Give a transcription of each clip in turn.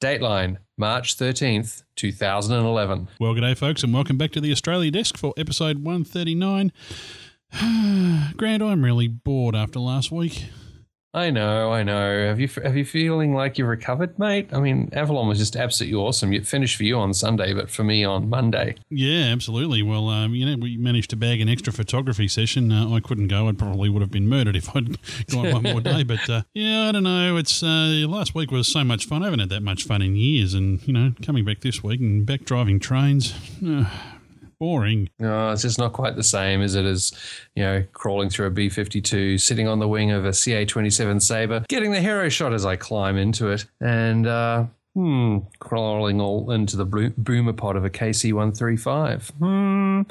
Dateline, March 13th, 2011. Well, good day, folks, and welcome back to the Australia Desk for episode 139. Grant, I'm really bored after last week. I know, I know. Have you have you feeling like you've recovered, mate? I mean, Avalon was just absolutely awesome. It finished for you on Sunday, but for me on Monday. Yeah, absolutely. Well, um, you know, we managed to bag an extra photography session. Uh, I couldn't go. I probably would have been murdered if I'd gone one more day. But uh, yeah, I don't know. It's uh, last week was so much fun. I haven't had that much fun in years, and you know, coming back this week and back driving trains. Boring. No, it's just not quite the same, is it? As you know, crawling through a B fifty two, sitting on the wing of a CA twenty seven Sabre, getting the hero shot as I climb into it, and uh, hmm, crawling all into the boomer pod of a KC one three five. Hmm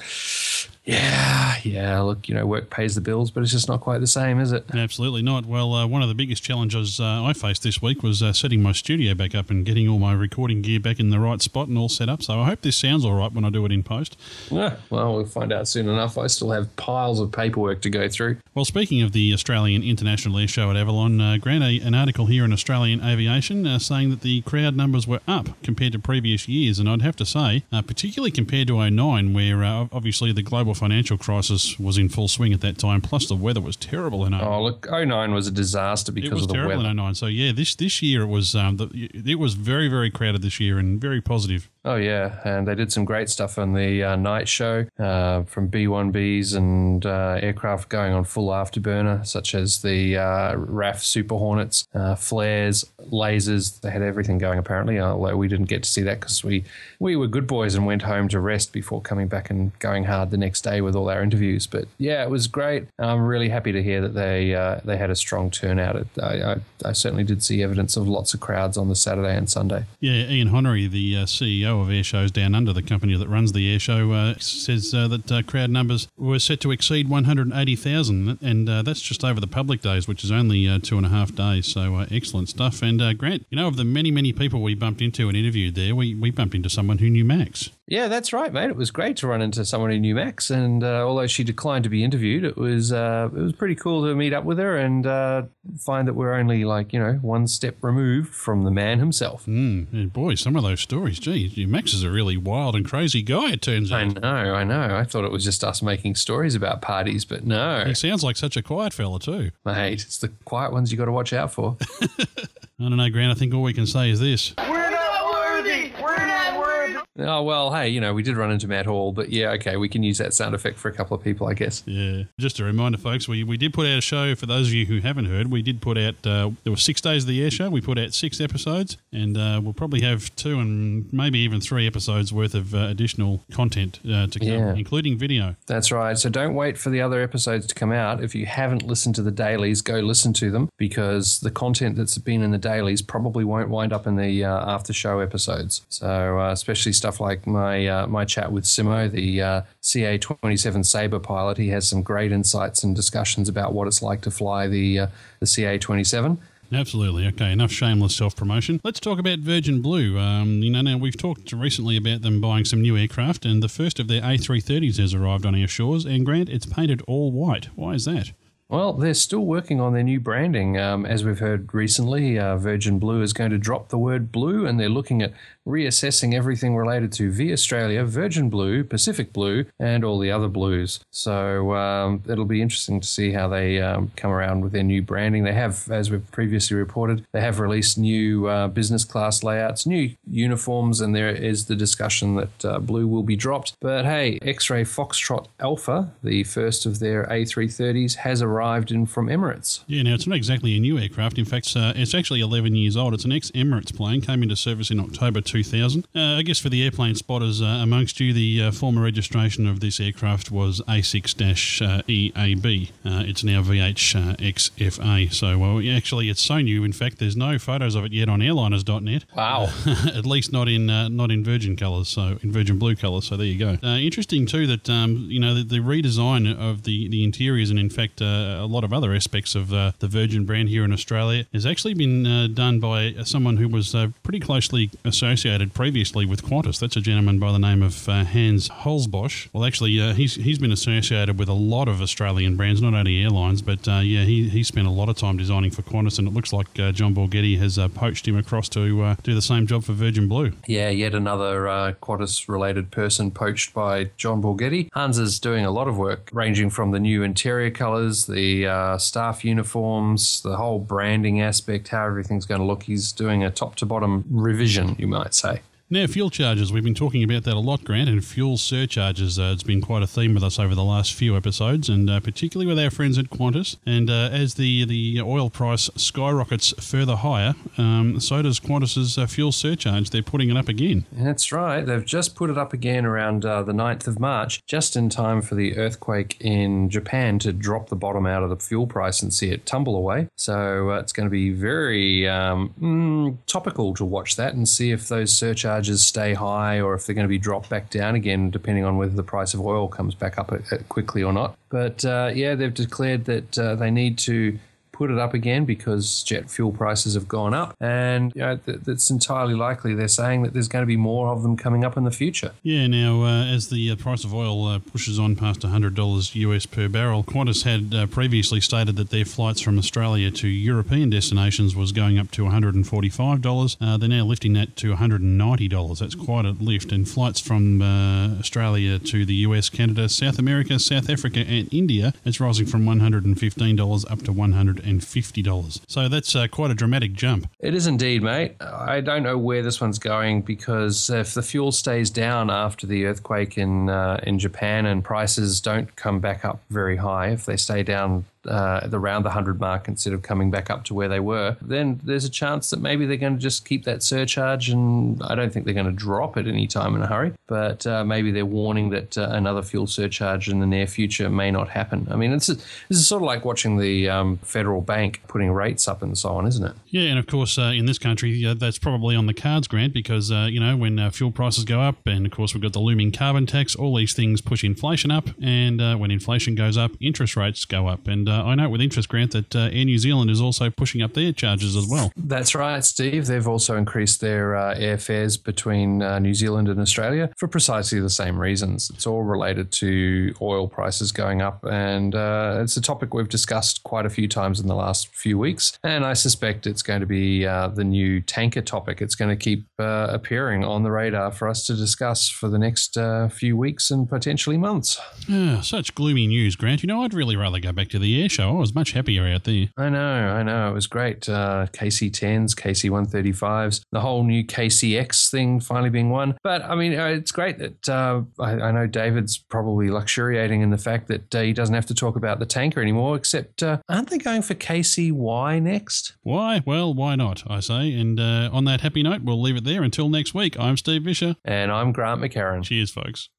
yeah, yeah, look, you know, work pays the bills, but it's just not quite the same, is it? Absolutely not. Well, uh, one of the biggest challenges uh, I faced this week was uh, setting my studio back up and getting all my recording gear back in the right spot and all set up. So I hope this sounds all right when I do it in post. Yeah, well, we'll find out soon enough. I still have piles of paperwork to go through. Well, speaking of the Australian International Air Show at Avalon, uh, Grant, an article here in Australian Aviation uh, saying that the crowd numbers were up compared to previous years. And I'd have to say, uh, particularly compared to 09, where uh, obviously the global global financial crisis was in full swing at that time. Plus, the weather was terrible in 09. Oh, look, 09 was a disaster because of the weather. in 09. So, yeah, this, this year it was, um, the, it was very, very crowded this year and very positive. Oh yeah, and they did some great stuff on the uh, night show uh, from B1Bs and uh, aircraft going on full afterburner, such as the uh, RAAF Super Hornets, uh, flares, lasers. They had everything going apparently, although we didn't get to see that because we we were good boys and went home to rest before coming back and going hard the next day with all our interviews. But yeah, it was great. I'm really happy to hear that they uh, they had a strong turnout. I, I, I certainly did see evidence of lots of crowds on the Saturday and Sunday. Yeah, Ian Honnery, the CEO of Air Shows Down Under, the company that runs the air show, uh, says uh, that uh, crowd numbers were set to exceed 180,000, and uh, that's just over the public days, which is only uh, two and a half days. So uh, excellent stuff. And Grant, you know, of the many, many people we bumped into and interviewed there, we, we bumped into someone who knew Max. Yeah, that's right, mate. It was great to run into someone who knew Max, and uh, although she declined to be interviewed, it was uh, it was pretty cool to meet up with her and uh, find that we're only like you know one step removed from the man himself. Mm, boy, some of those stories, gee, Max is a really wild and crazy guy. It turns out. I know, I know. I thought it was just us making stories about parties, but no. He sounds like such a quiet fella too, mate. It's the quiet ones you got to watch out for. I don't know, Grant. I think all we can say is this. We're not worthy. We're not worthy. Oh well, hey, you know we did run into Matt Hall, but yeah, okay, we can use that sound effect for a couple of people, I guess. Yeah. Just a reminder, folks, we, we did put out a show for those of you who haven't heard. We did put out uh, there were six days of the air show. We put out six episodes, and uh, we'll probably have two and maybe even three episodes worth of uh, additional content uh, to come, yeah. including video. That's right. So don't wait for the other episodes to come out. If you haven't listened to the dailies, go listen to them because the content that's been in the dailies probably won't wind up in the uh, after show episodes. So uh, especially stuff like my uh, my chat with Simo, the uh, CA twenty seven Sabre pilot. He has some great insights and discussions about what it's like to fly the uh, the CA twenty seven. Absolutely. Okay, enough shameless self promotion. Let's talk about Virgin Blue. Um, you know, now we've talked recently about them buying some new aircraft, and the first of their A330s has arrived on our shores. And Grant, it's painted all white. Why is that? Well, they're still working on their new branding. Um, as we've heard recently, uh, Virgin Blue is going to drop the word blue, and they're looking at reassessing everything related to V Australia, Virgin Blue, Pacific Blue, and all the other blues. So um, it'll be interesting to see how they um, come around with their new branding. They have, as we've previously reported, they have released new uh, business class layouts, new uniforms, and there is the discussion that uh, blue will be dropped. But hey, X Ray Foxtrot Alpha, the first of their A330s, has arrived in from Emirates. Yeah, now it's not exactly a new aircraft. In fact, uh, it's actually 11 years old. It's an ex Emirates plane, came into service in October 2000. Uh, I guess for the airplane spotters uh, amongst you, the uh, former registration of this aircraft was A6-EAB. Uh, it's now VHXFA. So, well, actually, it's so new. In fact, there's no photos of it yet on airliners.net. Wow. At least not in not in Virgin colours, so in Virgin blue colours. So there you go. interesting too that um, you know the, the, redesign of the the interiors and in fact a lot of other aspects of uh, the Virgin brand here in Australia has actually been uh, done by someone who was uh, pretty closely associated previously with Qantas. That's a gentleman by the name of uh, Hans Hulsbosch. Well, actually, uh, he's he's been associated with a lot of Australian brands, not only airlines, but uh, yeah, he, he spent a lot of time designing for Qantas, and it looks like uh, John Borghetti has uh, poached him across to uh, do the same job for Virgin Blue. Yeah, yet another Qantas related person poached by John Borghetti. Hans is doing a lot of work, ranging from the new interior colours, the staff uniforms, the whole branding aspect, how everything's going to look. He's doing a top to bottom revision, you might say. Now, fuel charges, we've been talking about that a lot, Grant, and fuel surcharges. Uh, it's been quite a theme with us over the last few episodes, and uh, particularly with our friends at Qantas. And uh, as the, the oil price skyrockets further higher, um, so does Qantas's uh, fuel surcharge. They're putting it up again. That's right. They've just put it up again around uh, the 9th of March, just in time for the earthquake in Japan to drop the bottom out of the fuel price and see it tumble away. So uh, it's going to be very um, mm, topical to watch that and see if those surcharges stay high or if they're going to be dropped back down again, depending on whether the price of oil comes back up quickly or not. But uh, yeah, they've declared that uh, they need to put it up again because jet fuel prices have gone up, and you know, th- it's entirely likely they're saying that there's going to be more of them coming up in the future. Yeah, now uh, as the uh, price of oil uh, pushes on past $100 US per barrel, Qantas had uh, previously stated that their flights from Australia to European destinations was going up to $145. Uh, they're now lifting that to $190. That's quite a lift, and flights from uh, Australia to the US, Canada, South America, South Africa, and India, it's rising from $115 up to 100 $150. So that's uh, quite a dramatic jump. It is indeed, mate. I don't know where this one's going because if the fuel stays down after the earthquake in uh, in Japan and prices don't come back up very high, if they stay down uh, around the 100 mark instead of coming back up to where they were, then there's a chance that maybe they're going to just keep that surcharge. And I don't think they're going to drop it any time in a hurry, but uh, maybe they're warning that uh, another fuel surcharge in the near future may not happen. I mean, it's this is sort of like watching the um, federal bank putting rates up and so on, isn't it? Yeah, and of course, uh, in this country, that's probably on the cards, Grant, because, uh, you know, when uh, fuel prices go up, and of course, we've got the looming carbon tax, all these things push inflation up. And when inflation goes up, interest rates go up. And uh, I note with interest, Grant, that uh, Air New Zealand is also pushing up their charges as well. That's right, Steve. They've also increased their uh, airfares between uh, New Zealand and Australia for precisely the same reasons. It's all related to oil prices going up, and uh, it's a topic we've discussed quite a few times in the last few weeks. And I suspect it's going to be uh, the new tanker topic. It's going to keep appearing on the radar for us to discuss for the next few weeks and potentially months. Ah, such gloomy news, Grant. You know, I'd really rather go back to the air show. I was much happier out there. I know, I know. It was great. Uh, KC10s, KC135s, the whole new KCX thing finally being won. But I mean, uh, it's great that uh, I, I, know David's probably luxuriating in the fact that uh, he doesn't have to talk about the tanker anymore, except uh, aren't they going for KCY next? Why? Well, why not, I say. And uh, on that happy note, we'll leave it there until next week. I'm Steve Visscher. And I'm Grant McHerron. Cheers, folks.